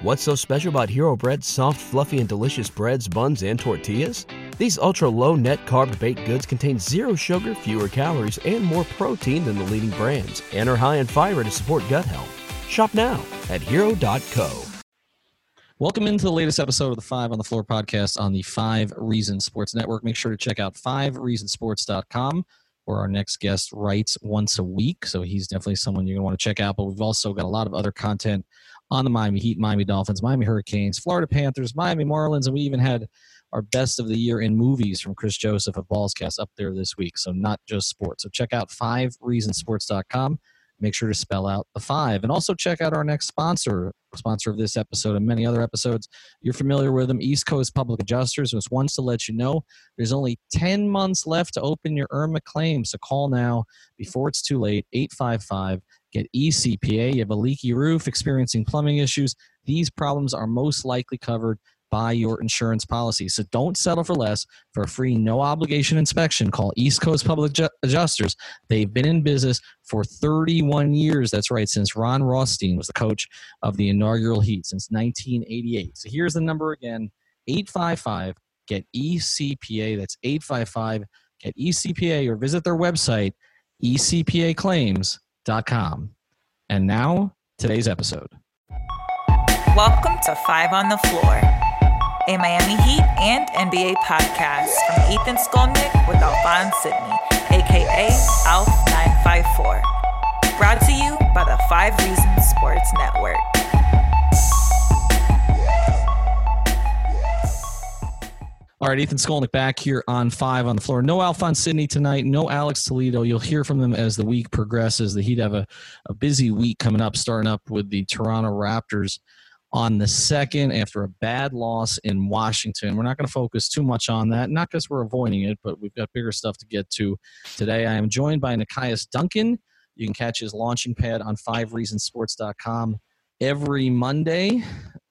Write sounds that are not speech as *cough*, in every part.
What's so special about Hero Bread's soft, fluffy, and delicious breads, buns, and tortillas? These ultra low net carb baked goods contain zero sugar, fewer calories, and more protein than the leading brands, and are high in fiber to support gut health. Shop now at hero.co. Welcome into the latest episode of the Five on the Floor podcast on the Five Reasons Sports Network. Make sure to check out fivereasonsports.com where our next guest writes once a week. So he's definitely someone you're going to want to check out. But we've also got a lot of other content on the Miami Heat, Miami Dolphins, Miami Hurricanes, Florida Panthers, Miami Marlins, and we even had our best of the year in movies from Chris Joseph of Ballscast up there this week. So not just sports. So check out fivereasonsports.com. Make sure to spell out the five. And also check out our next sponsor, sponsor of this episode and many other episodes. You're familiar with them, East Coast Public Adjusters. Just wants to let you know there's only 10 months left to open your IRMA claim. So call now before it's too late, 855 get ECPA. You have a leaky roof, experiencing plumbing issues. These problems are most likely covered by your insurance policy. So don't settle for less. For a free, no obligation inspection, call East Coast Public Adjusters. They've been in business for 31 years. That's right, since Ron Rothstein was the coach of the inaugural Heat since 1988. So here's the number again 855 get ECPA. That's 855 get ECPA or visit their website, ecpaclaims.com com. And now, today's episode. Welcome to Five on the Floor, a Miami Heat and NBA podcast from Ethan Skolnick with Alphonse Sydney, aka ALF954. Brought to you by the Five Reasons Sports Network. All right, Ethan Skolnick back here on five on the floor. No Alphonse Sydney tonight. No Alex Toledo. You'll hear from them as the week progresses. The Heat have a, a busy week coming up, starting up with the Toronto Raptors on the second after a bad loss in Washington. We're not going to focus too much on that, not because we're avoiding it, but we've got bigger stuff to get to today. I am joined by Nekias Duncan. You can catch his launching pad on fivereasonsports.com every Monday.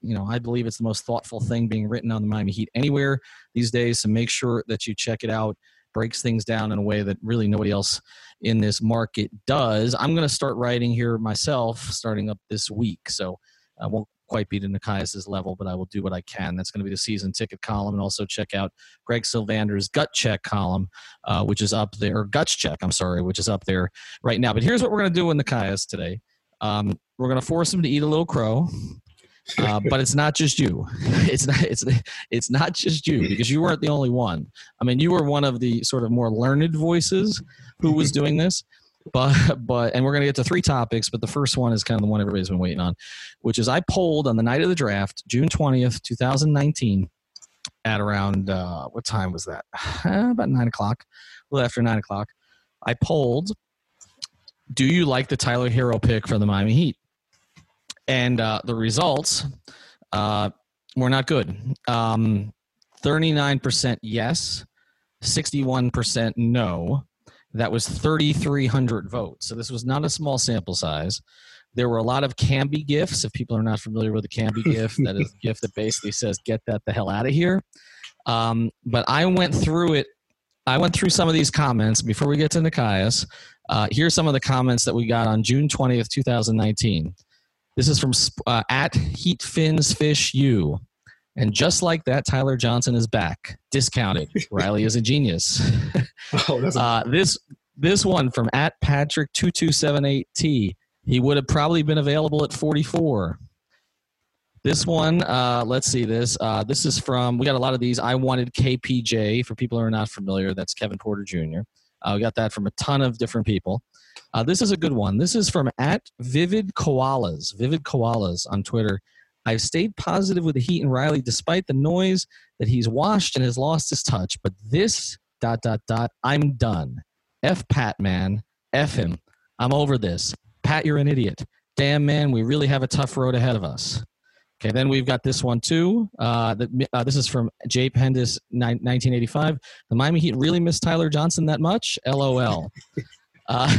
You know, I believe it's the most thoughtful thing being written on the Miami Heat anywhere these days. So make sure that you check it out. Breaks things down in a way that really nobody else in this market does. I'm going to start writing here myself starting up this week. So I won't quite be to Nekias' level, but I will do what I can. That's going to be the season ticket column. And also check out Greg Sylvander's gut check column, uh, which is up there, or guts check, I'm sorry, which is up there right now. But here's what we're going to do with Nekias today. Um, we're going to force him to eat a little crow. Uh, but it's not just you. *laughs* It's not. It's it's not just you because you weren't the only one. I mean, you were one of the sort of more learned voices who was doing this. But but and we're gonna get to three topics. But the first one is kind of the one everybody's been waiting on, which is I polled on the night of the draft, June twentieth, two thousand nineteen, at around uh, what time was that? *sighs* about nine o'clock, a little after nine o'clock. I polled do you like the Tyler Herro pick for the Miami Heat? And uh, the results uh, were not good. Um, 39% yes, 61% no. That was 3,300 votes. So this was not a small sample size. There were a lot of Camby gifts. If people are not familiar with the Camby *laughs* gift, that is a gift that basically says, get that the hell out of here. Um, but I went through it. I went through some of these comments before we get to Nekias. Uh, here's some of the comments that we got on June 20th, 2019. This is from uh, at Heat Fins Fish U. And just like that, Tyler Johnson is back. Discounted. *laughs* Riley is a genius. *laughs* oh, *laughs* uh, this this one from at Patrick two two seven eight T. He would have probably been available at forty four. This one, uh, let's see this. Uh, this is from we got a lot of these. I wanted KPJ for people who are not familiar. That's Kevin Porter Jr. Uh, we got that from a ton of different people. Uh, this is a good one. This is from at Vivid Koalas, Vivid Koalas on Twitter. I've stayed positive with the Heat and Riley despite the noise that he's washed and has lost his touch. But this dot dot dot, I'm done. F Pat man, F him. I'm over this. Pat, you're an idiot. Damn man, we really have a tough road ahead of us. Okay, then we've got this one too. Uh, the, uh, this is from Jay Pendis, 1985. The Miami Heat really miss Tyler Johnson that much? LOL. Uh,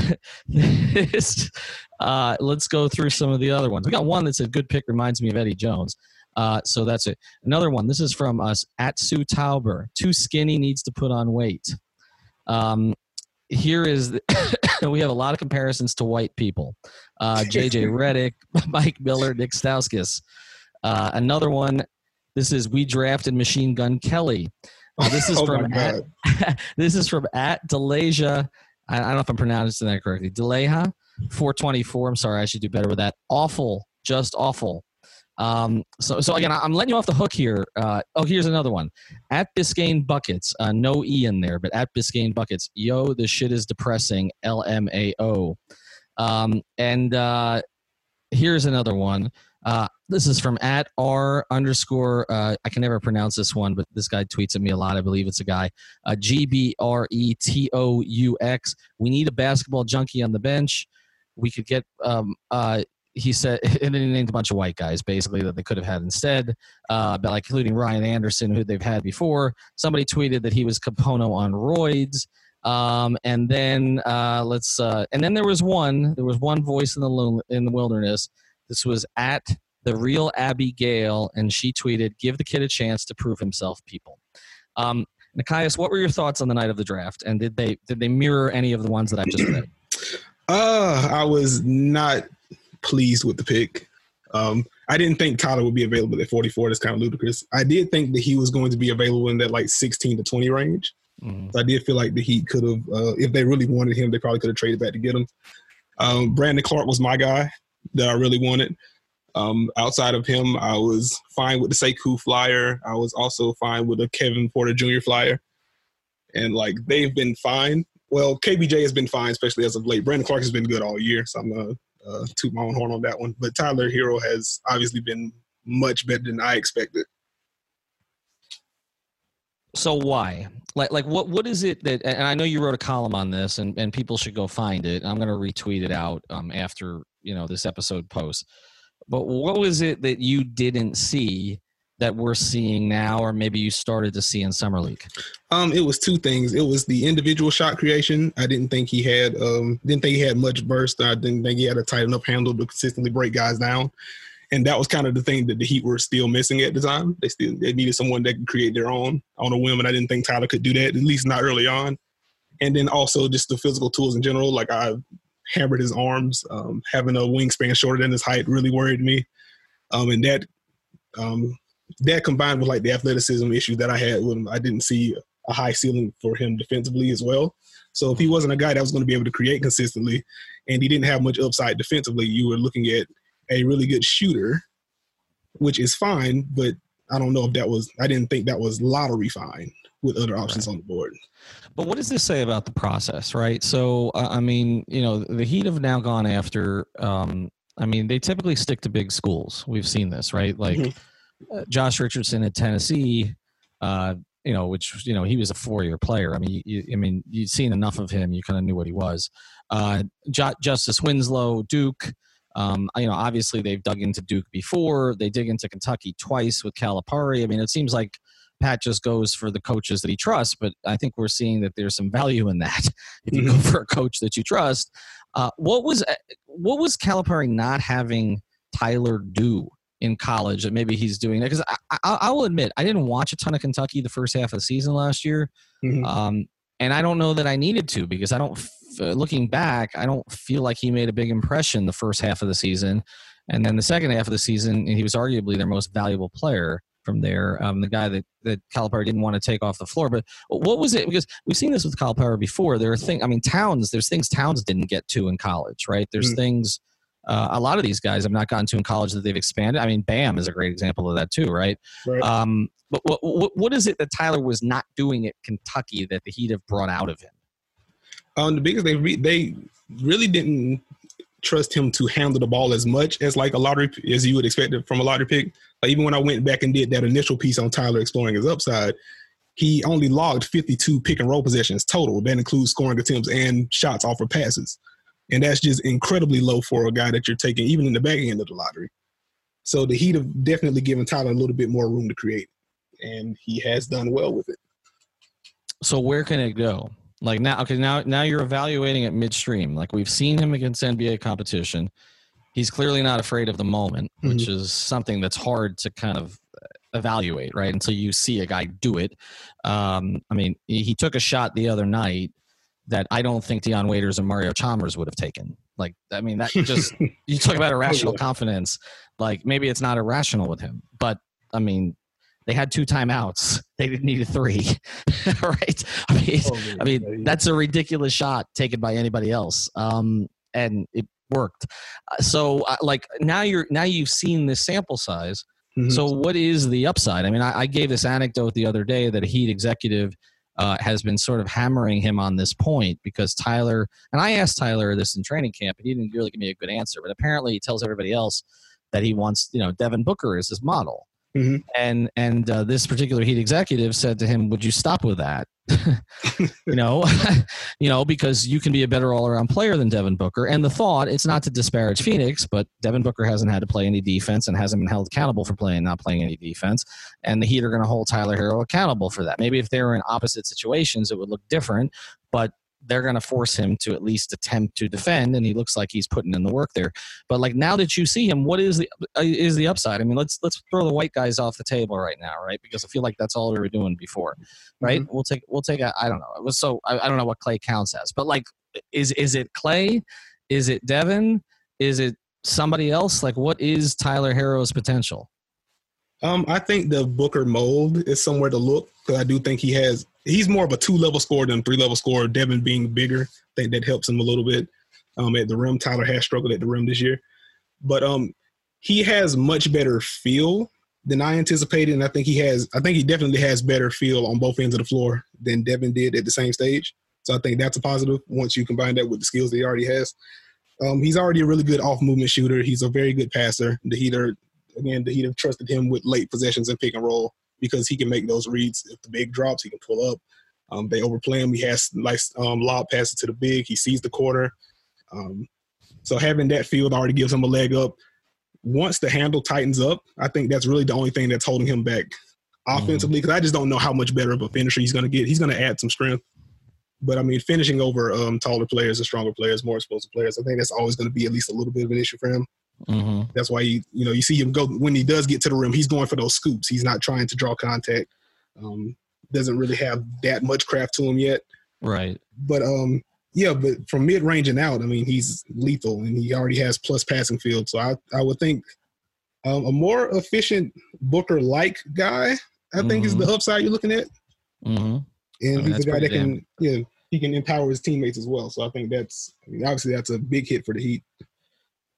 *laughs* uh, let's go through some of the other ones. We got one that's a good pick, reminds me of Eddie Jones. Uh, so that's it. Another one. This is from us at Sue Tauber. Too skinny needs to put on weight. Um, here is the, *coughs* we have a lot of comparisons to white people. Uh, JJ *laughs* Redick, *laughs* Mike Miller, Nick Stauskas. Uh, another one. This is we drafted Machine Gun Kelly. Uh, this is oh from at, this is from at Delasia. I, I, don't know if I'm pronouncing that correctly. Deleha, 424. I'm sorry, I should do better with that. Awful, just awful. Um, so, so again, I'm letting you off the hook here. Uh, oh, here's another one. At Biscayne Buckets, uh, no E in there, but at Biscayne Buckets, yo, this shit is depressing. LMAO. Um, and uh, here's another one. Uh, this is from at r underscore. Uh, I can never pronounce this one, but this guy tweets at me a lot. I believe it's a guy. Uh, G B R E T O U X. We need a basketball junkie on the bench. We could get um, uh, he said, *laughs* and then he named a bunch of white guys basically that they could have had instead, uh, but like including Ryan Anderson, who they've had before. Somebody tweeted that he was Kapono on roids. Um, and then uh, let's, uh, and then there was one, there was one voice in the in the wilderness. This was at the real Abby Gale, and she tweeted, "Give the kid a chance to prove himself, people." Um, Nekias, what were your thoughts on the night of the draft, and did they did they mirror any of the ones that I've just read? *clears throat* Uh, I was not pleased with the pick. Um, I didn't think Tyler would be available at 44. That's kind of ludicrous. I did think that he was going to be available in that like 16 to 20 range. Mm-hmm. So I did feel like the Heat could have, uh, if they really wanted him, they probably could have traded back to get him. Um, Brandon Clarke was my guy that I really wanted. Um, outside of him, I was fine with the Sekou flyer. I was also fine with a Kevin Porter Jr. flyer. And like they've been fine. Well, KPJ has been fine, especially as of late. Brandon Clarke has been good all year, so I'm gonna uh, toot my own horn on that one. But Tyler Herro has obviously been much better than I expected. So why? Like, like what? What is it that? And I know you wrote a column on this, and, and people should go find it. I'm going to retweet it out um, after you know this episode post. But what was it that you didn't see that we're seeing now, or maybe you started to see in summer league? Um, it was two things. It was the individual shot creation. I didn't think he had um, didn't think he had much burst. I didn't think he had a tight enough handle to consistently break guys down. And that was kind of the thing that the Heat were still missing at the time. They still they needed someone that could create their own on a whim, and I didn't think Tyler could do that, at least not early on. And then also just the physical tools in general. Like I hammered his arms. Um, having a wingspan shorter than his height really worried me. Um, and that um, that combined with like the athleticism issues that I had with I didn't see a high ceiling for him defensively as well. So if he wasn't a guy that was going to be able to create consistently, and he didn't have much upside defensively, you were looking at a really good shooter, which is fine. But I don't know if that was. I didn't think that was lottery fine with other options right. on the board. But what does this say about the process, right? So I mean, you know, the Heat have now gone after. Um, I mean, they typically stick to big schools. We've seen this, right? Like. Mm-hmm uh, Josh Richardson at Tennessee, uh, you know, which you know he was a four-year player. I mean, you, I mean, you'd seen enough of him, you kind of knew what he was. Uh, J- Justise Winslow, Duke. Um, you know, obviously they've dug into Duke before. They dig into Kentucky twice with Calipari. I mean, it seems like Pat just goes for the coaches that he trusts, but I think we're seeing that there's some value in that. *laughs* if you go mm-hmm. for a coach that you trust, uh, what was uh, what was Calipari not having Tyler do in college that maybe he's doing that because I, I, I, will admit I didn't watch a ton of Kentucky the first half of the season last year, mm-hmm. um, and I don't know that I needed to because I don't. Looking back, I don't feel like he made a big impression the first half of the season, and then the second half of the season, he was arguably their most valuable player from there. Um, the guy that that Calipari didn't want to take off the floor. But what was it? Because we've seen this with Calipari before. There are things. I mean, Towns. There's things Towns didn't get to in college, right? There's mm-hmm. things uh, a lot of these guys have not gotten to in college that they've expanded. I mean, Bam is a great example of that too, right? right. Um, but what, what, what is it that Tyler was not doing at Kentucky that the Heat have brought out of him? Um, the biggest they re- they really didn't trust him to handle the ball as much as like a lottery as you would expect it from a lottery pick. Like even when I went back and did that initial piece on Tyler exploring his upside, he only logged 52 pick and roll possessions total. That includes scoring attempts and shots off of passes and that's just incredibly low for a guy that you're taking even in the back end of the lottery. So the Heat have definitely given Tyler a little bit more room to create, and he has done well with it. So where can it go? Like now, okay, now now you're evaluating it midstream. Like we've seen him against NBA competition. He's clearly not afraid of the moment, mm-hmm. which is something that's hard to kind of evaluate, right? Until you see a guy do it. Um, I mean, he took a shot the other night that I don't think Dion Waiters and Mario Chalmers would have taken. Like, I mean, that just *laughs* you talk about irrational confidence. Like, maybe it's not irrational with him, but I mean, they had two timeouts. They didn't need a three, *laughs* right? I mean, oh, I mean, that's a ridiculous shot taken by anybody else, um, and it worked. Uh, so, uh, like now you're now you've seen this sample size. Mm-hmm. So, what is the upside? I mean, I, I, gave this anecdote the other day that a Heat executive uh, has been sort of hammering him on this point because Tyler and I asked Tyler this in training camp, and he didn't really give me a good answer. But apparently, he tells everybody else that he wants, you know, Devin Booker is his model. Mm-hmm. And and uh, this particular Heat executive said to him, "Would you stop with that? *laughs* you know, *laughs* you know, because you can be a better all-around player than Devin Booker." And the thought, it's not to disparage Phoenix, but Devin Booker hasn't had to play any defense and hasn't been held accountable for playing not playing any defense. And the Heat are going to hold Tyler Herro accountable for that. Maybe if they were in opposite situations, it would look different. But they're going to force him to at least attempt to defend, and he looks like he's putting in the work there. But like now that you see him, what is the uh, is the upside? I mean, let's let's throw the white guys off the table right now, right? Because I feel like that's all we were doing before, right? Mm-hmm. We'll take we'll take a I don't know. It was so I, I don't know what clay counts as, but like, is is it clay Is it Devin? Is it somebody else? Like, what is Tyler Herro's potential? Um, I think the Booker mold is somewhere to look because I do think he has he's more of a two level scorer than three level scorer. Devin being bigger, I think that helps him a little bit um, at the rim. Tyler has struggled at the rim this year, but um, he has much better feel than I anticipated, and I think he has. I think he definitely has better feel on both ends of the floor than Devin did at the same stage. So I think that's a positive once you combine that with the skills that he already has. Um, he's already a really good off movement shooter. He's a very good passer. The Heater, again, that he'd have trusted him with late possessions and pick and roll because he can make those reads. If the big drops, he can pull up. Um, they overplay him. He has nice um, lob passes to the big. He sees the quarter. Um, so having that field already gives him a leg up. Once the handle tightens up, I think that's really the only thing that's holding him back offensively because mm. I just don't know how much better of a finisher he's going to get. He's going to add some strength. But I mean, finishing over um, taller players and stronger players, more explosive players, I think that's always going to be at least a little bit of an issue for him. Mm-hmm. That's why you you know you see him go when he does get to the rim. He's going for those scoops. He's not trying to draw contact. Um, doesn't really have that much craft to him yet. Right. But um, yeah, but from mid range and out, I mean, he's lethal, and he already has plus passing field. So I I would think um, a more efficient Booker like guy. I think mm-hmm. is the mm-hmm. upside you're looking at. Mm-hmm. And I mean, he's a guy that can yeah he can empower his teammates as well. So I think that's I mean, obviously that's a big hit for the Heat.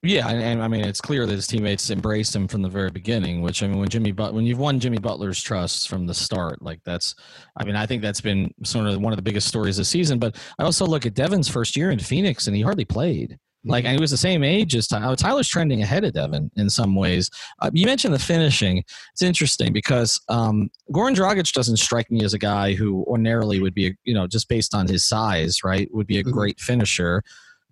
Yeah, and, and, I mean it's clear that his teammates embraced him from the very beginning. Which I mean, when Jimmy but when you've won Jimmy Butler's trust from the start, like that's, I mean, I think that's been sort of one of the biggest stories this season. But I also look at Devin's first year in Phoenix, and he hardly played. Like, and he was the same age as Tyler. Tyler's trending ahead of Devin in some ways. Uh, you mentioned the finishing. It's interesting because um, Goran Dragic doesn't strike me as a guy who ordinarily would be, a, you know, just based on his size, right, would be a mm-hmm. great finisher.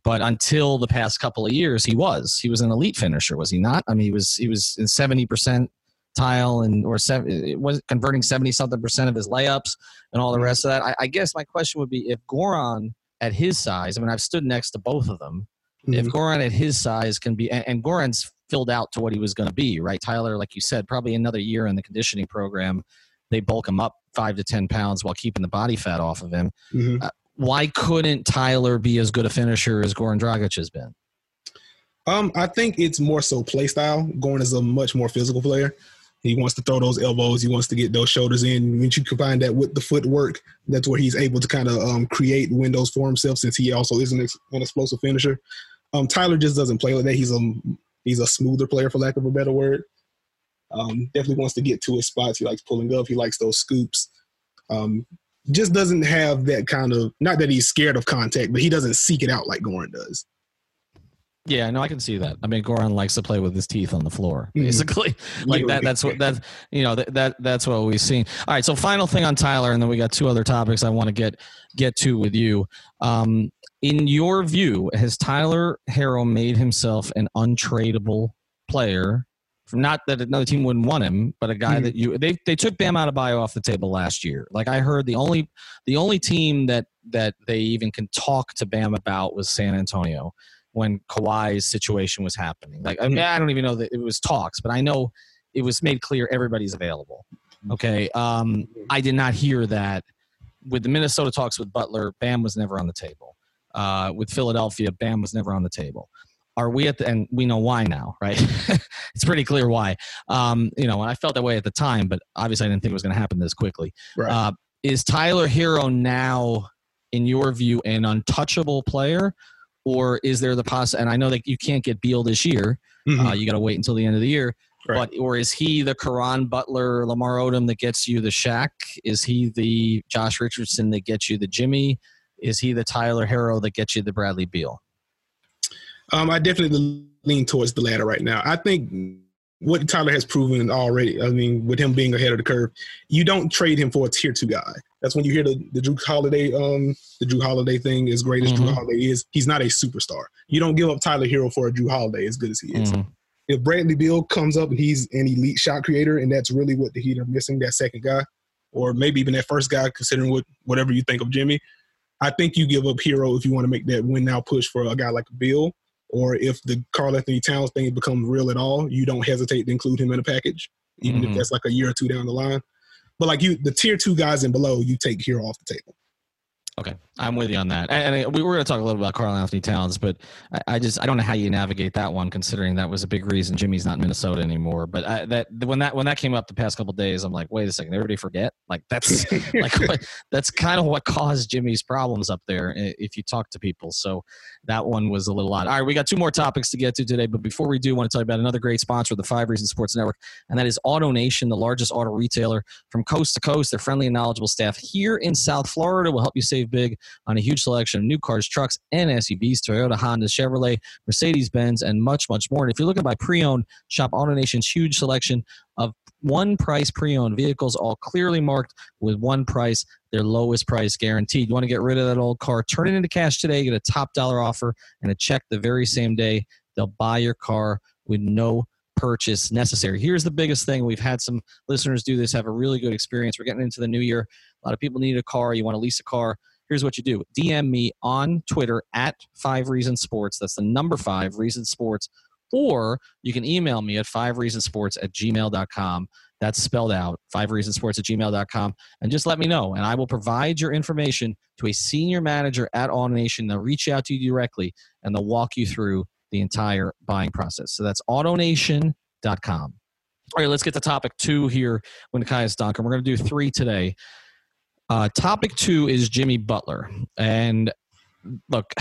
But until the past couple of years, he was. He was an elite finisher, was he not? I mean, he was he was in seventy percent tile and or seven, was converting seventy something percent of his layups and all the rest of that. I, I, guess my question would be if Goran at his size. I mean, I've stood next to both of them. Mm-hmm. If Goran at his size can be, and, and Goran's filled out to what he was going to be, right? Tyler, like you said, probably another year in the conditioning program. They bulk him up five to ten pounds while keeping the body fat off of him. Mm-hmm. Uh, why couldn't Tyler be as good a finisher as Goran Dragic has been? Um, I think it's more so play style. Goran is a much more physical player. He wants to throw those elbows. He wants to get those shoulders in. When you combine that with the footwork, that's where he's able to kind of um, create windows for himself. Since he also is an, an explosive finisher. Um, Tyler just doesn't play like that. He's a he's a smoother player, for lack of a better word. Um, definitely wants to get to his spots. He likes pulling up. He likes those scoops. Um, just doesn't have that kind of not that he's scared of contact, but he doesn't seek it out like Goran does. Yeah, no, I can see that. I mean, Goran likes to play with his teeth on the floor, mm-hmm. basically. Mm-hmm. *laughs* Like that. That's what that you know that, that that's what we've seen. All right, so final thing on Tyler, and then we got two other topics I want to get get to with you. Um, in your view, has Tyler Herro made himself an untradeable player not that another team wouldn't want him, but a guy Mhm. that you they they took Bam Adebayo off the table last year. Like I heard the only the only team that that they even can talk to Bam about was San Antonio when Kawhi's situation was happening. Like I, mean, I don't even know that it was talks, but I know it was made clear everybody's available. Okay, um, I did not hear that with the Minnesota talks with Butler. Bam was never on the table. Uh, with Philadelphia, Bam was never on the table. Are we at the and we know why now, right? *laughs* it's pretty clear why. Um, you know, and I felt that way at the time, but obviously I didn't think it was going to happen this quickly. Right. Uh, is Tyler Herro now, in your view, an untouchable player, or is there the poss? And I know that you can't get Beal this year. Mhm. Uh, you got to wait until the end of the year. Right. But or is he the Caron Butler, Lamar Odom that gets you the Shaq? Is he the Josh Richardson that gets you the Jimmy? Is he the Tyler Herro that gets you the Bradley Beal? Um, I definitely lean towards the latter right now. I think what Tyler has proven already, I mean, with him being ahead of the curve, you don't trade him for a tier two guy. That's when you hear the, the Jrue Holiday, um, the Jrue Holiday thing, as great as Jrue Mhm. Holiday is, he's not a superstar. You don't give up Tyler Herro for a Jrue Holiday as good as he is. Mhm. If Bradley Beal comes up and he's an elite shot creator, and that's really what the Heat are missing, that second guy, or maybe even that first guy, considering what whatever you think of Jimmy, I think you give up Herro if you want to make that win now push for a guy like Beal, or if the Karl Anthony Towns thing becomes real at all, you don't hesitate to include him in a package, even Mhm. if that's like a year or two down the line. But like you, the tier two guys and below, you take Herro off the table. Okay, I'm with you on that. And, and uh, we were going to talk a little about Karl Anthony Towns, but I, I just I don't know how you navigate that one, considering that was a big reason Jimmy's not in Minnesota anymore. But I, that when that when that came up the past couple days, I'm like, wait a second, everybody forget? Like that's *laughs* like what, that's kind of what caused Jimmy's problems up there. If you talk to people, so that one was a little odd. All right, we got two more topics to get to today, but before we do, I want to tell you about another great sponsor of the Five Reasons Sports Network, and that is AutoNation, the largest auto retailer from coast to coast. Their friendly and knowledgeable staff here in South Florida will help you save big on a huge selection of new cars, trucks, and SUVs, Toyota, Honda, Chevrolet, Mercedes Benz, and much, much more. And if you're looking buy pre owned, shop AutoNation's huge selection of one price pre owned vehicles, all clearly marked with one price, their lowest price guaranteed. You want to get rid of that old car, turn it into cash today, get a top dollar offer and a check the very same day. They'll buy your car with no purchase necessary. Here's the biggest thing. We've had some listeners do this, have a really good experience. We're getting into the new year. A lot of people need a car. You want to lease a car here's what you do DM me on Twitter at five reasons sports. That's the number five Reason sports. Or you can email me at five reasons sports at gmail.com. That's spelled out five reasons sports at gmail.com. And just let me know. And I will provide your information to a senior manager at AutoNation. They'll reach out to you directly and they'll walk you through the entire buying process. So that's autonation.com. All right, let's get to topic two here Nekias Duncan. We're going to do three today. Uh, topic two is Jimmy Butler. And look, *laughs*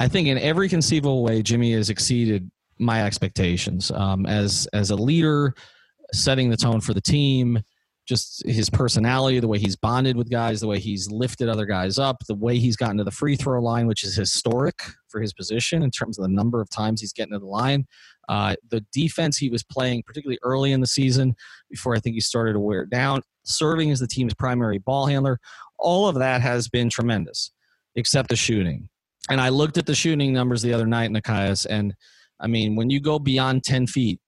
I think in every conceivable way, Jimmy has exceeded my expectations um, as as a leader, setting the tone for the team. Just his personality, the way he's bonded with guys, the way he's lifted other guys up, the way he's gotten to the free throw line, which is historic for his position in terms of the number of times he's getting to the line. Uh, the defense he was playing, particularly early in the season, before I think he started to wear it down, serving as the team's primary ball handler. All of that has been tremendous, except the shooting. And I looked at the shooting numbers the other night, Nekias, and I mean, when you go beyond 10 feet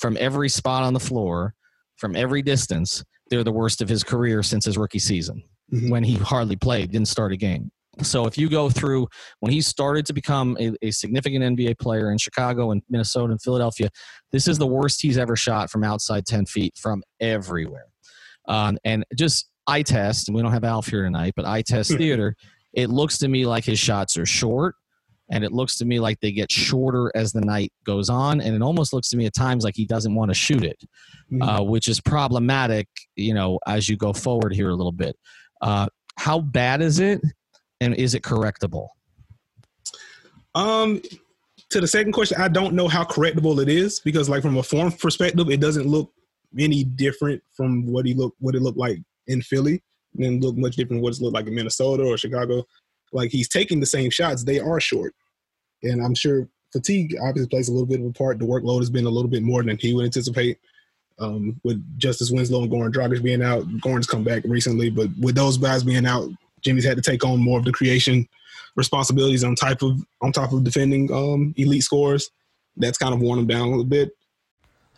from every spot on the floor, from every distance, they're the worst of his career since his rookie season Mhm. when he hardly played, didn't start a game. So if you go through when he started to become a, a significant NBA player in Chicago and Minnesota and Philadelphia, this is the worst he's ever shot from outside 10 feet from everywhere. Um, and just eye test, and we don't have Alf here tonight, but eye test theater, it looks to me like his shots are short. And it looks to me like they get shorter as the night goes on. And it almost looks to me at times like he doesn't want to shoot it, Mhm. uh, which is problematic, you know, as you go forward here a little bit. Uh, how bad is it? And is it correctable? Um, to the second question, I don't know how correctable it is because, like, from a form perspective, it doesn't look any different from what he looked what it looked like in Philly, and then look much different what it's looked like in Minnesota or Chicago. Like he's taking the same shots; they are short, and I'm sure fatigue obviously plays a little bit of a part. The workload has been a little bit more than he would anticipate. Um, with Justise Winslow and Goran Dragic being out, Goran's come back recently, but with those guys being out, Jimmy's had to take on more of the creation responsibilities on type of on top of defending um, elite scores. That's kind of worn him down a little bit.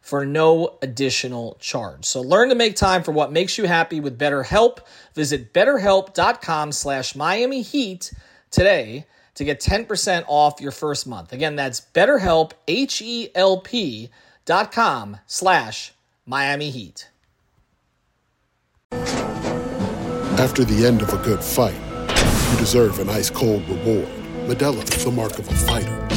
for no additional charge. So learn to make time for what makes you happy with BetterHelp. Visit betterhelp.com slash Miami Heat today to get 10% off your first month. Again, that's betterhelp, H-E-L-P dot com slash Miami Heat. After the end of a good fight, you deserve an ice-cold reward. Modelo is the mark of a fighter.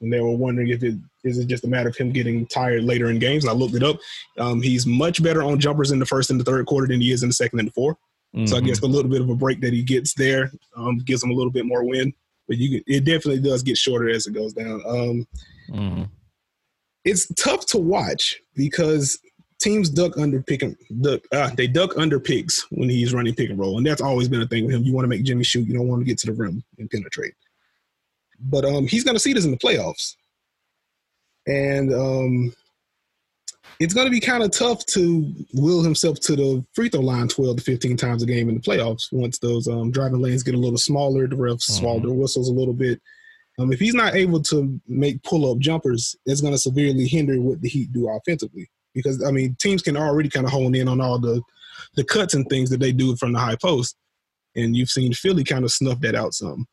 and they were wondering if it is it just a matter of him getting tired later in games. And I looked it up. Um, he's much better on jumpers in the first and the third quarter than he is in the second and the 4th mm-hmm. So I guess a little bit of a break that he gets there um, gives him a little bit more wind. But you, it definitely does get shorter as it goes down. Um, mm-hmm. It's tough to watch because teams duck under pick and duck, uh, they duck under picks when he's running pick and roll, and that's always been a thing with him. You want to make Jimmy shoot, you don't want to get to the rim and penetrate. But um, he's going to see this in the playoffs, and um, it's going to be kind of tough to will himself to the free throw line 12 to 15 times a game in the playoffs once those um, driving lanes get a little smaller, the refs mm-hmm. swallow their whistles a little bit. Um, if he's not able to make pull up jumpers, it's going to severely hinder what the Heat do offensively because I mean teams can already kind of hone in on all the the cuts and things that they do from the high post, and you've seen Philly kind of snuff that out some.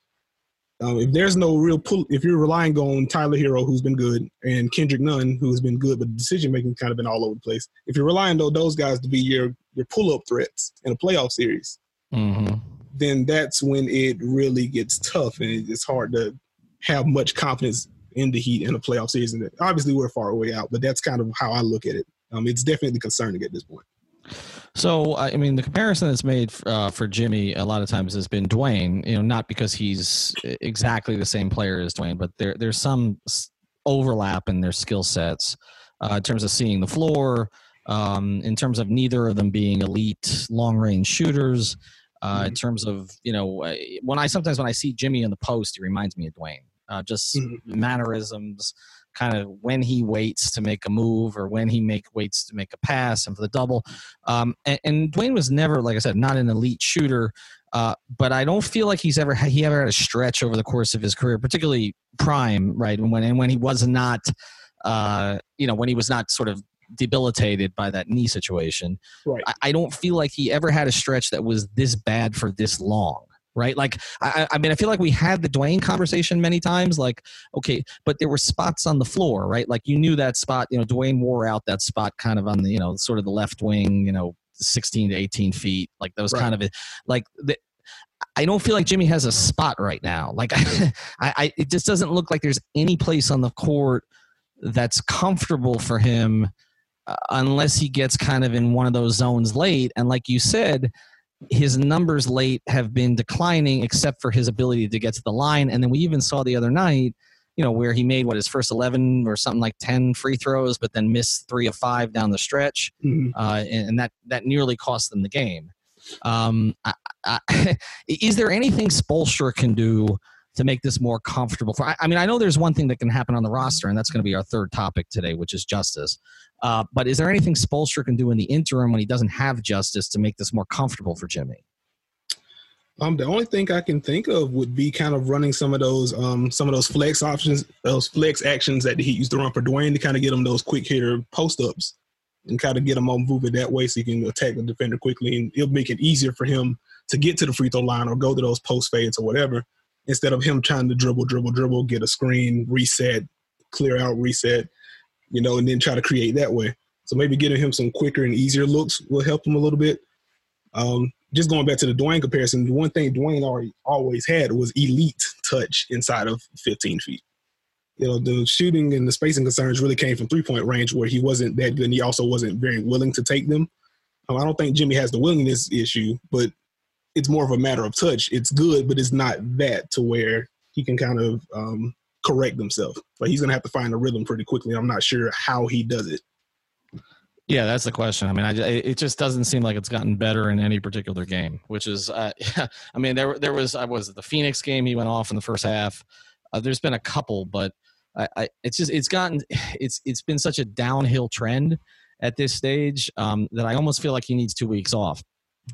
Um, if there's no real pull, if you're relying on Tyler Herro, who's been good, and Kendrick Nunn, who's been good, but decision making kind of been all over the place. If you're relying on those guys to be your your pull up threats in a playoff series, mm-hmm. then that's when it really gets tough, and it's hard to have much confidence in the Heat in a playoff season. Obviously, we're far away out, but that's kind of how I look at it. Um, it's definitely concerning at this point. So, I mean, the comparison that's made uh, for Jimmy a lot of times has been Dwyane. You know, not because he's exactly the same player as Dwyane, but there there's some overlap in their skill sets uh, in terms of seeing the floor, um, in terms of neither of them being elite long range shooters. Uh, mm-hmm. In terms of you know, when I sometimes when I see Jimmy in the post, he reminds me of Dwyane. uh, just mm-hmm. mannerisms, kind of when he waits to make a move or when he make waits to make a pass and for the double. Um, and, and, Dwyane was never, like I said, not an elite shooter. Uh, but I don't feel like he's ever he ever had a stretch over the course of his career, particularly prime, right? And when and when he was not, uh, you know, when he was not sort of debilitated by that knee situation. Right. I, I, don't feel like he ever had a stretch that was this bad for this long right? Like, I, I mean, I feel like we had the Dwyane conversation many times. Like, okay, but there were spots on the floor, right? Like, you knew that spot. You know, Dwyane wore out that spot kind of on the, you know, sort of the left wing. You know, 16 to 18 feet. Like those right. kind of it. like the, I don't feel like Jimmy has a spot right now. Like *laughs* I, I, it just doesn't look like there's any place on the court that's comfortable for him uh, unless he gets kind of in one of those zones late. And like you said, his numbers late have been declining except for his ability to get to the line. And then we even saw the other night you know where he made what his first 11 or something like 10 free throws but then missed three of five down the stretch. Mm-hmm. uh, and, and, that that nearly cost them the game. Um, I, I, *laughs* is there anything Spoelstra can do to make this more comfortable for I, I, mean i know there's one thing that can happen on the roster and that's going to be our third topic today which is Justise. Uh, but is there anything Spoelstra can do in the interim when he doesn't have Justise to make this more comfortable for jimmy? Um, the only thing I can think of would be kind of running some of those um some of those flex options, those flex actions that Heat used to run for Dwyane to kind of get him those quick hitter post ups and kind of get him on moving that way so he can attack the defender quickly and it'll make it easier for him to get to the free throw line or go to those post fades or whatever instead of him trying to dribble, dribble, dribble, get a screen, reset, clear out, reset, you know, and then try to create that way. So maybe getting him some quicker and easier looks will help him a little bit. Um, just going back to the Dwyane comparison, the one thing Dwyane already always had was elite touch inside of 15 feet. You know, the shooting and the spacing concerns really came from three point range where he wasn't that good and he also wasn't very willing to take them. Um, I don't think Jimmy has the willingness issue, but it's more of a matter of touch. It's good, but it's not that to where he can kind of um, correct himself. But he's to have to find a rhythm pretty quickly. I'm not sure how he does it. Yeah, that's the question. I mean, I, it just doesn't seem like it's gotten better in any particular game, which is, uh, *laughs* I mean, there there was I was the Phoenix game. He went off in the first half. Uh, there's been a couple, but I, I, it's just it's gotten *sighs* it's it's been such a downhill trend at this stage um, that I almost feel like he needs two weeks off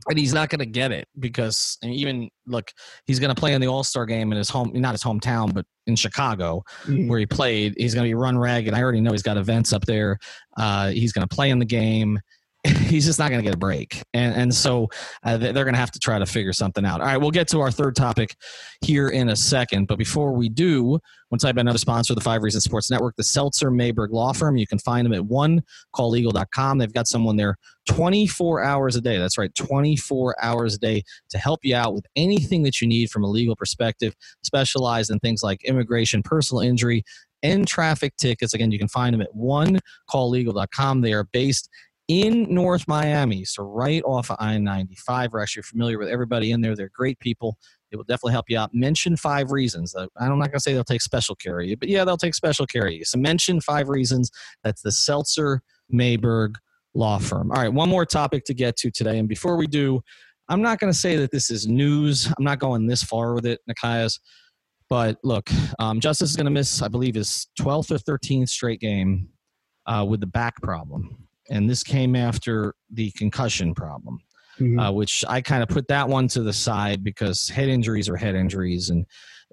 and he's not going to get it because even look, he's going to play in the All Star game in his home, not his hometown, but in Chicago, mm-hmm. where he played. He's going to be run ragged. I already know he's got events up there. Uh, he's going to play in the game. *laughs* he's just not going to get a break. And, and so uh, they're going to have to try to figure something out. All right, we'll get to our third topic here in a second. But before we do, once I've been another sponsor of the Five Reasons Sports Network, the Seltzer Mayberg Law Firm. You can find them at one calllegal.com. They've got someone there 24 hours a day. That's right, 24 hours a day to help you out with anything that you need from a legal perspective, specialized in things like immigration, personal injury, and traffic tickets. Again, you can find them at one calllegal.com. They are based in North Miami, so right off of I 95. We're actually familiar with everybody in there. They're great people. They will definitely help you out. Mention five reasons. I'm not going to say they'll take special care of you, but yeah, they'll take special care of you. So mention five reasons. That's the Seltzer Mayberg Law Firm. All right, one more topic to get to today. And before we do, I'm not going to say that this is news. I'm not going this far with it, Nekias. But look, um, Justise is going to miss, I believe, his 12th or 13th straight game uh, with the back problem and this came after the concussion problem, mm-hmm. uh, which I kind of put that one to the side because head injuries are head injuries, and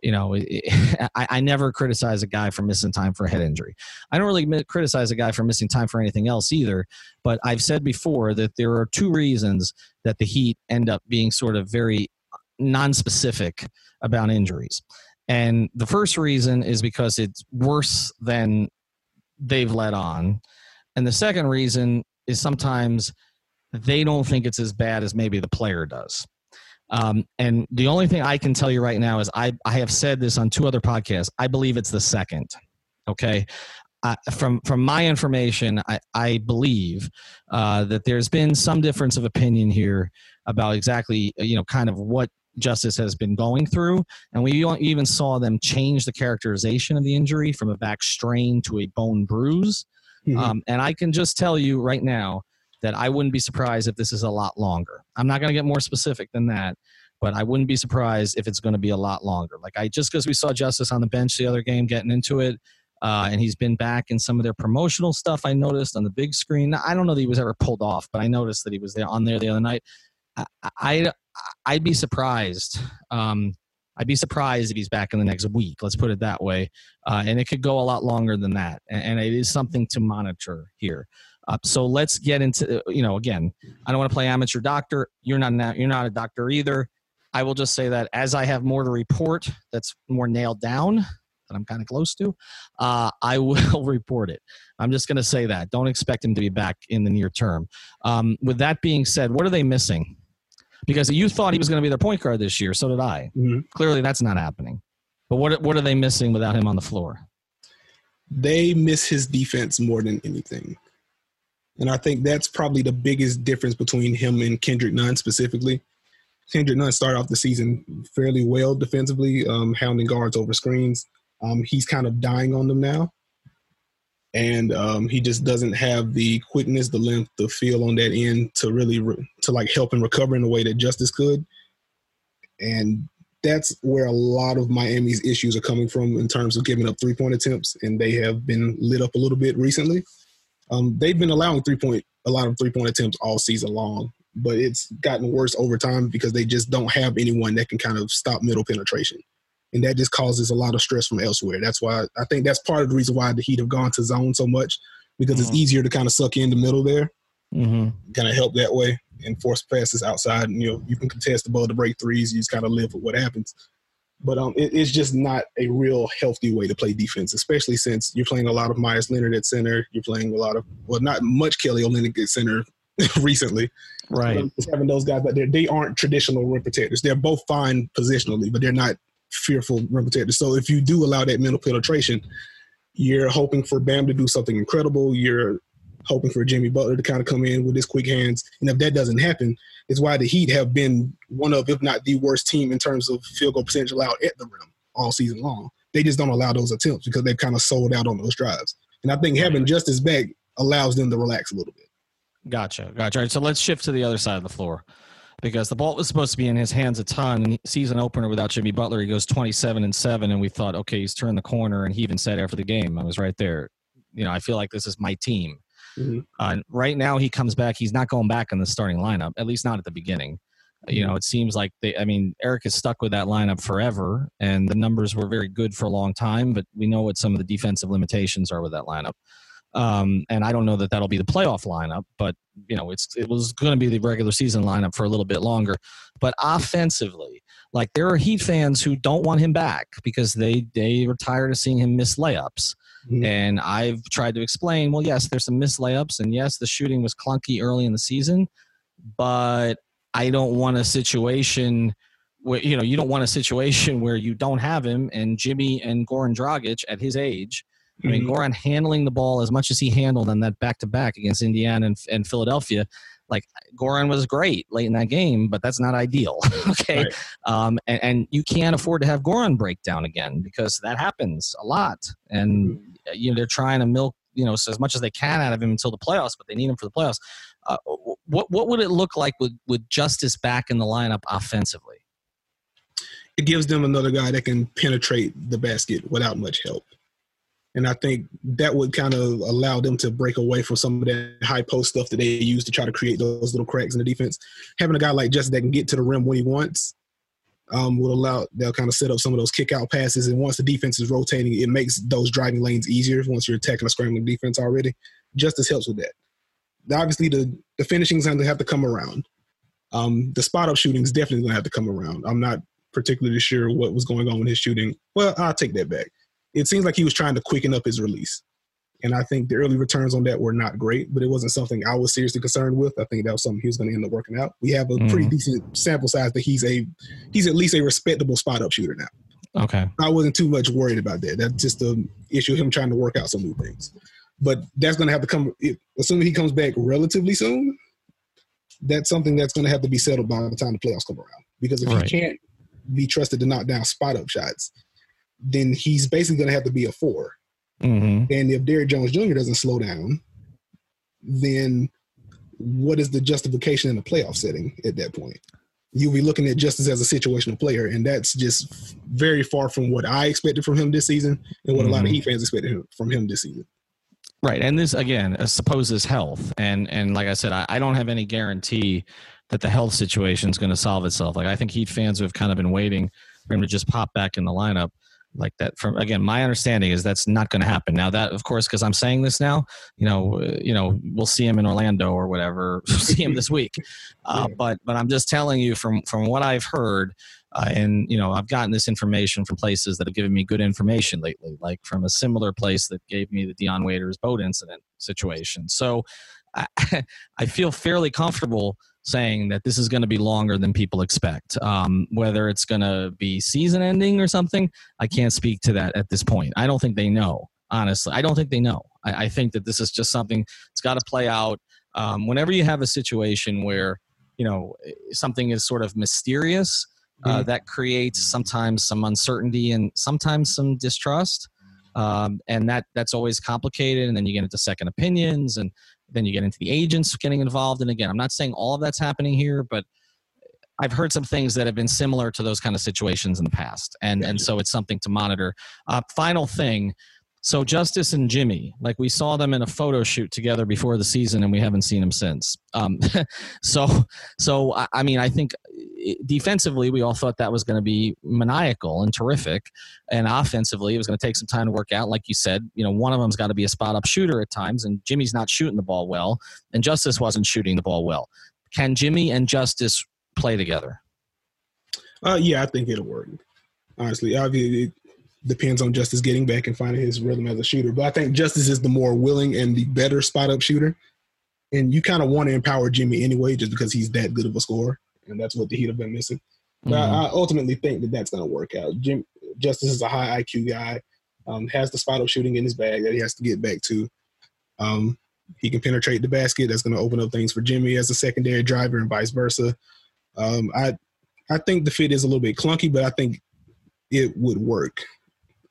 you know, it, it, *laughs* I, I, never criticize a guy for missing time for a head injury. I don't really criticize a guy for missing time for anything else either. But I've said before that there are two reasons that the Heat end up being sort of very non-specific about injuries. And the first reason is because it's worse than they've let on. And the second reason is sometimes they don't think it's as bad as maybe the player does. Um, and the only thing I can tell you right now is I, I have said this on two other podcasts. I believe it's the second. Okay. Uh, from from my information, I, I believe uh, that there's been some difference of opinion here about exactly you know kind of what Justise has been going through, and we even saw them change the characterization of the injury from a back strain to a bone bruise. Mm-hmm. Um, and I can just tell you right now that I wouldn't be surprised if this is a lot longer. I'm not going to get more specific than that, but I wouldn't be surprised if it's going to be a lot longer. Like I just because we saw Justise on the bench the other game getting into it, uh, and he's been back in some of their promotional stuff. I noticed on the big screen. I don't know that he was ever pulled off, but I noticed that he was there on there the other night. I, I I'd be surprised. Um, I'd be surprised if he's back in the next week. Let's put it that way. Uh, and it could go a lot longer than that. And, and it is something to monitor here. Uh, so let's get into uh, you know again. I don't want to play amateur doctor. You're not you're not a doctor either. I will just say that as I have more to report, that's more nailed down that I'm kind of close to. Uh, I *laughs* will report it. I'm just going to say that. Don't expect him to be back in the near term. Um, with that being said, what are they missing? Because you thought he was going to be their point guard this year. So did I. Mm-hmm. Clearly, that's not happening. But what what are they missing without him on the floor? They miss his defense more than anything, and I think that's probably the biggest difference between him and Kendrick Nunn specifically. Kendrick Nunn started off the season fairly well defensively, um, hounding guards over screens. Um, he's kind of dying on them now and um, he just doesn't have the quickness, the length, the feel on that end to really re- to like help him recover in the way that Justise could. And that's where a lot of Miami's issues are coming from in terms of giving up three point attempts, and they have been lit up a little bit recently. Um, they've been allowing three point a lot of three point attempts all season long, but it's gotten worse over time because they just don't have anyone that can kind of stop middle penetration. And that just causes a lot of stress from elsewhere. That's why I think that's part of the reason why the Heat have gone to zone so much because mm-hmm. it's easier to kind of suck in the middle there, mm-hmm. kind of help that way and force passes outside. And, you know, you can contest the ball to break threes. You just kind of live with what happens. But um, it, it's just not a real healthy way to play defense, especially since you're playing a lot of Meyers Leonard at center. You're playing a lot of, well, not much Kelly Olynyk at center *laughs* recently. Right. Just having those guys, but they aren't traditional rim protectors. They're both fine positionally, but they're not fearful rim protectors. So if you do allow that mental penetration, you're hoping for Bam to do something incredible. You're hoping for Jimmy Butler to kind of come in with his quick hands. And if that doesn't happen, it's why the Heat have been one of, if not the worst team in terms of field goal percentage allowed at the rim all season long. They just don't allow those attempts because they've kind of sold out on those drives. And I think having Justise back allows them to relax a little bit. Gotcha. Gotcha. All right. So let's shift to the other side of the floor because the ball was supposed to be in his hands a ton. Season opener without Jimmy Butler, he goes 27 and 7. And we thought, okay, he's turned the corner. And he even said after the game, I was right there. You know, I feel like this is my team. Mm-hmm. Uh, right now, he comes back. He's not going back in the starting lineup, at least not at the beginning. You know, it seems like they, I mean, Erik is stuck with that lineup forever, and the numbers were very good for a long time, but we know what some of the defensive limitations are with that lineup. Um, and I don't know that that'll be the playoff lineup, but you know, it's it was going to be the regular season lineup for a little bit longer. But offensively, like there are Heat fans who don't want him back because they they are tired of seeing him miss layups. Mm-hmm. And I've tried to explain, well, yes, there's some missed layups, and yes, the shooting was clunky early in the season, but I don't want a situation where you know you don't want a situation where you don't have him and Jimmy and Goran Dragic at his age I mean, mm-hmm. Goran handling the ball as much as he handled on that back to back against Indiana and, and, Philadelphia. Like Goran was great late in that game, but that's not ideal. *laughs* okay. Right. Um, and, and, you can't afford to have Goran break down again because that happens a lot. And, mm-hmm. you know, they're trying to milk, you know, so as much as they can out of him until the playoffs, but they need him for the playoffs. Uh, what, what would it look like with, with Justise back in the lineup offensively? It gives them another guy that can penetrate the basket without much help. And I think that would kind of allow them to break away from some of that high post stuff that they use to try to create those little cracks in the defense. Having a guy like Justin that can get to the rim when he wants um, will allow they'll kind of set up some of those kick out passes. And once the defense is rotating, it makes those driving lanes easier once you're attacking a scrambling defense already. Justise helps with that. Obviously, the the finishing's going to have to come around. Um, the spot up shooting is definitely going to have to come around. I'm not particularly sure what was going on with his shooting. Well, I'll take that back it seems like he was trying to quicken up his release. And I think the early returns on that were not great, but it wasn't something I was seriously concerned with. I think that was something he was going to end up working out. We have a mm. pretty decent sample size that he's a he's at least a respectable spot up shooter now. Okay. I wasn't too much worried about that. That's just the issue him trying to work out some new things. But that's going to have to come assuming he comes back relatively soon. That's something that's going to have to be settled by the time the playoffs come around. Because if right. he can't be trusted to knock down spot up shots, then he's basically going to have to be a 4 mm-hmm. And if Derrick Jones Jr. doesn't slow down, then what is the justification in a playoff setting at that point? You'll be looking at Justise as a situational player, and that's just very far from what I expected from him this season and what mm-hmm. a lot of mm-hmm. Heat fans expected from him this season. Right, and this again supposes health, and and like I said, I, I don't have any guarantee that the health situation is going to solve itself. Like I think Heat fans have kind of been waiting for him to just pop back in the lineup like that from again my understanding is that's not going to happen. Now that of course because i'm saying this now you know uh, you know we'll see him in orlando or whatever *laughs* see him this *laughs* week. Uh, but but i'm just telling you from from what i've heard uh, and you know i've gotten this information from places that have given me good information lately like from a similar place that gave me the dion waiters boat incident situation. So I, *laughs* I feel fairly comfortable saying that this is going to be longer than people expect. Um, whether it's going to be season ending or something, I can't speak to that at this point. I don't think they know, honestly. I don't think they know. I, I think that this is just something that's got to play out. Um, whenever you have a situation where, you know, something is sort of mysterious, uh, mm-hmm. that creates sometimes some uncertainty and sometimes some distrust. Um, and that that's always complicated and then you get into second opinions and then you get into the agents getting involved. And again, I'm not saying all of that's happening here, but I've heard some things that have been similar to those kind of situations in the past, and and so it's something to monitor. Uh, final thing, So Justise and Jimmy, like we saw them in a photo shoot together before the season, and we haven't seen them since. Um, *laughs* so, so I mean, I think eh, defensively, we all thought that was going to be maniacal and terrific, and offensively, it was going to take some time to work out. Like you said, you know, one of them's got to be a spot up shooter at times, and Jimmy's not shooting the ball well, and Justise wasn't shooting the ball well. Can Jimmy and Justise play together? Uh, yeah, I think it'll work. Honestly, obviously, depends on Justise getting back and finding his rhythm as a shooter. But I think Justise is the more willing and the better spot up shooter. And you kind of want to empower Jimmy anyway, just because he's that good of a scorer, and that's what the Heat have been missing. But mm-hmm. I, I, ultimately think that that's going to work out. Jim Justise is a high IQ guy, um, has the spot up shooting in his bag that he has to get back to. Um, he can penetrate the basket. That's going to open up things for Jimmy as a secondary driver, and vice versa. Um, I I think the fit is a little bit clunky, but I think it would work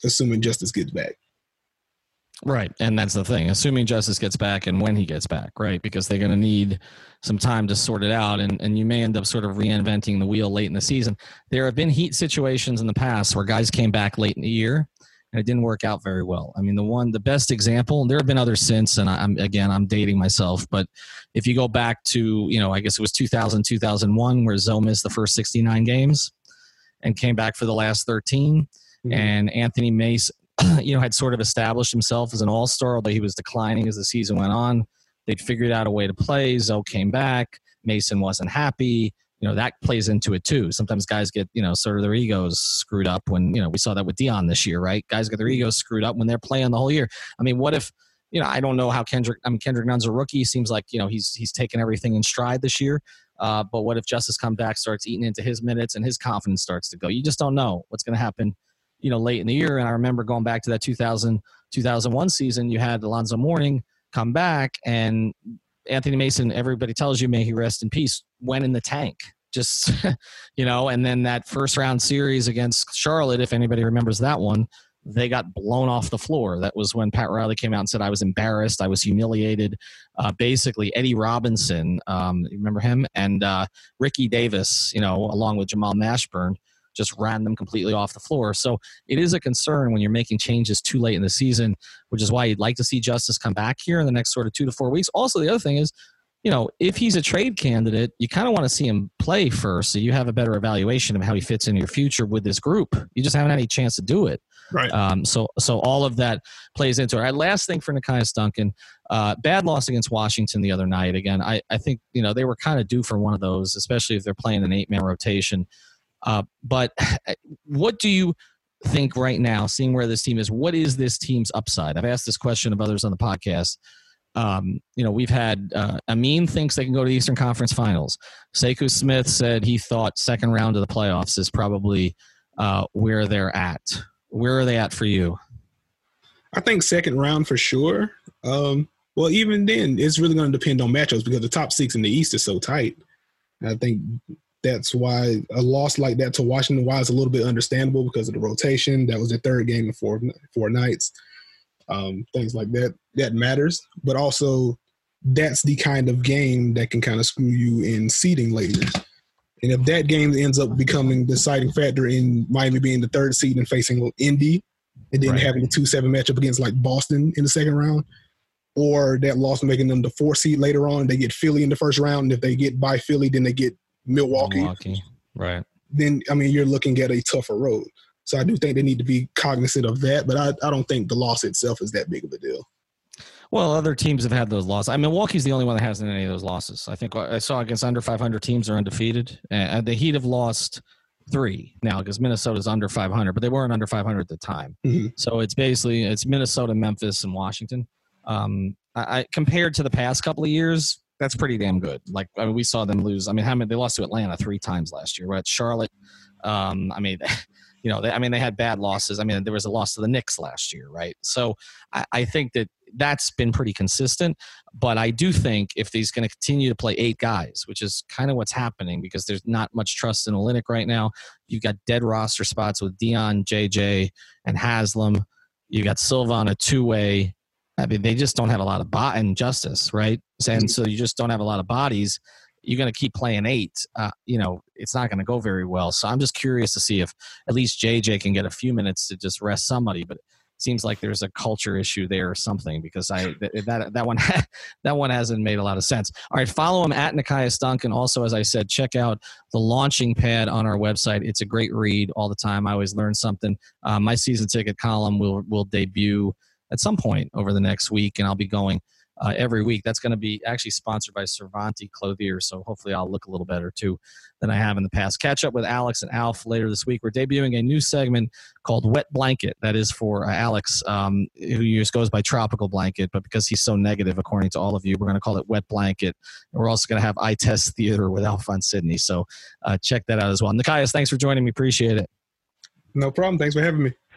assuming Justise gets back. Right. And that's the thing. Assuming Justise gets back and when he gets back, right? Because they're going to need some time to sort it out. And, and you may end up sort of reinventing the wheel late in the season. There have been heat situations in the past where guys came back late in the year and it didn't work out very well. I mean, the one, the best example, there have been others since, and I'm, again, I'm dating myself, but if you go back to, you know, I guess it was 2000, 2001, where Zo missed the first 69 games and came back for the last 13 Mm-hmm. And Anthony Mace, *clears throat* you know, had sort of established himself as an all star, although he was declining as the season went on. They'd figured out a way to play. Zo came back. Mason wasn't happy. You know, that plays into it too. Sometimes guys get, you know, sort of their egos screwed up when, you know, we saw that with Dion this year, right? Guys get their egos screwed up when they're playing the whole year. I mean, what if, you know, I don't know how Kendrick, I mean, Kendrick Nunn's a rookie. Seems like, you know, he's, he's taken everything in stride this year. Uh, but what if Justise comes back, starts eating into his minutes and his confidence starts to go? You just don't know what's going to happen you know, late in the year. And I remember going back to that 2000, 2001 season, you had Alonzo Mourning come back and Anthony Mason, everybody tells you, may he rest in peace, went in the tank. Just, *laughs* you know, and then that first round series against Charlotte, if anybody remembers that one, they got blown off the floor. That was when Pat Riley came out and said, I was embarrassed. I was humiliated. Uh, basically, Eddie Robinson, um, remember him? And uh, Ricky Davis, you know, along with Jamal Mashburn, just ran them completely off the floor. So it is a concern when you're making changes too late in the season, which is why you'd like to see Justise come back here in the next sort of two to four weeks. Also, the other thing is, you know, if he's a trade candidate, you kind of want to see him play first so you have a better evaluation of how he fits in your future with this group. You just haven't had any chance to do it. Right. Um, so, so all of that plays into it. Right, last thing for Nekias Duncan, uh, bad loss against Washington the other night. Again, I, I think, you know, they were kind of due for one of those, especially if they're playing an eight man rotation. Uh, but what do you think right now, seeing where this team is, what is this team's upside? I've asked this question of others on the podcast. Um, you know, we've had uh, Amin thinks they can go to the Eastern Conference Finals. Sekou Smith said he thought second round of the playoffs is probably uh, where they're at. Where are they at for you? I think second round for sure. Um, well, even then, it's really going to depend on matchups because the top six in the East is so tight. I think that's why a loss like that to Washington why is a little bit understandable because of the rotation. That was the third game in four four nights. Um, things like that that matters, but also that's the kind of game that can kind of screw you in seeding later. And if that game ends up becoming the deciding factor in Miami being the third seed and facing Indy, and then right. having a two seven matchup against like Boston in the second round, or that loss making them the four seed later on, they get Philly in the first round. And if they get by Philly, then they get Milwaukee, Milwaukee, right? Then I mean you're looking at a tougher road. So I do think they need to be cognizant of that, but I, I don't think the loss itself is that big of a deal. Well, other teams have had those losses. I mean, Milwaukee's the only one that hasn't any of those losses. I think I saw against under 500 teams are undefeated, and the Heat have lost three now because Minnesota's under 500, but they weren't under 500 at the time. Mm-hmm. So it's basically it's Minnesota, Memphis, and Washington. Um, I, I, compared to the past couple of years, that's pretty damn good. Like I mean, we saw them lose. I mean, how many they lost to Atlanta three times last year? Right, Charlotte. Um, I mean, *laughs* you know, they, I mean, they had bad losses. I mean, there was a loss to the Knicks last year, right? So I, I think that that's been pretty consistent. But I do think if he's going to continue to play eight guys, which is kind of what's happening because there's not much trust in Olynyk right now. You've got dead roster spots with Dion, JJ, and Haslem. You got Silva on a two way. I mean, they just don't have a lot of bot and Justise, right? And mm-hmm. so you just don't have a lot of bodies. You're going to keep playing eight. Uh, you know, it's not going to go very well. So I'm just curious to see if at least JJ can get a few minutes to just rest somebody. But it seems like there's a culture issue there or something because I that that one *laughs* that one hasn't made a lot of sense. All right, follow him at Nekias Duncan. Also, as I said, check out the launching pad on our website. It's a great read all the time. I always learn something. Uh, my season ticket column will will debut at some point over the next week, and I'll be going uh, every week. That's going to be actually sponsored by Cervanti Clothier, so hopefully I'll look a little better too than I have in the past. Catch up with Alex and Alf later this week. We're debuting a new segment called Wet Blanket. That is for uh, Alex, um, who just goes by Tropical Blanket, but because he's so negative, according to all of you, we're going to call it Wet Blanket. And we're also going to have I Test Theater with Alf on Sydney. So uh, check that out as well. Nekias, thanks for joining me. Appreciate it. No problem. Thanks for having me.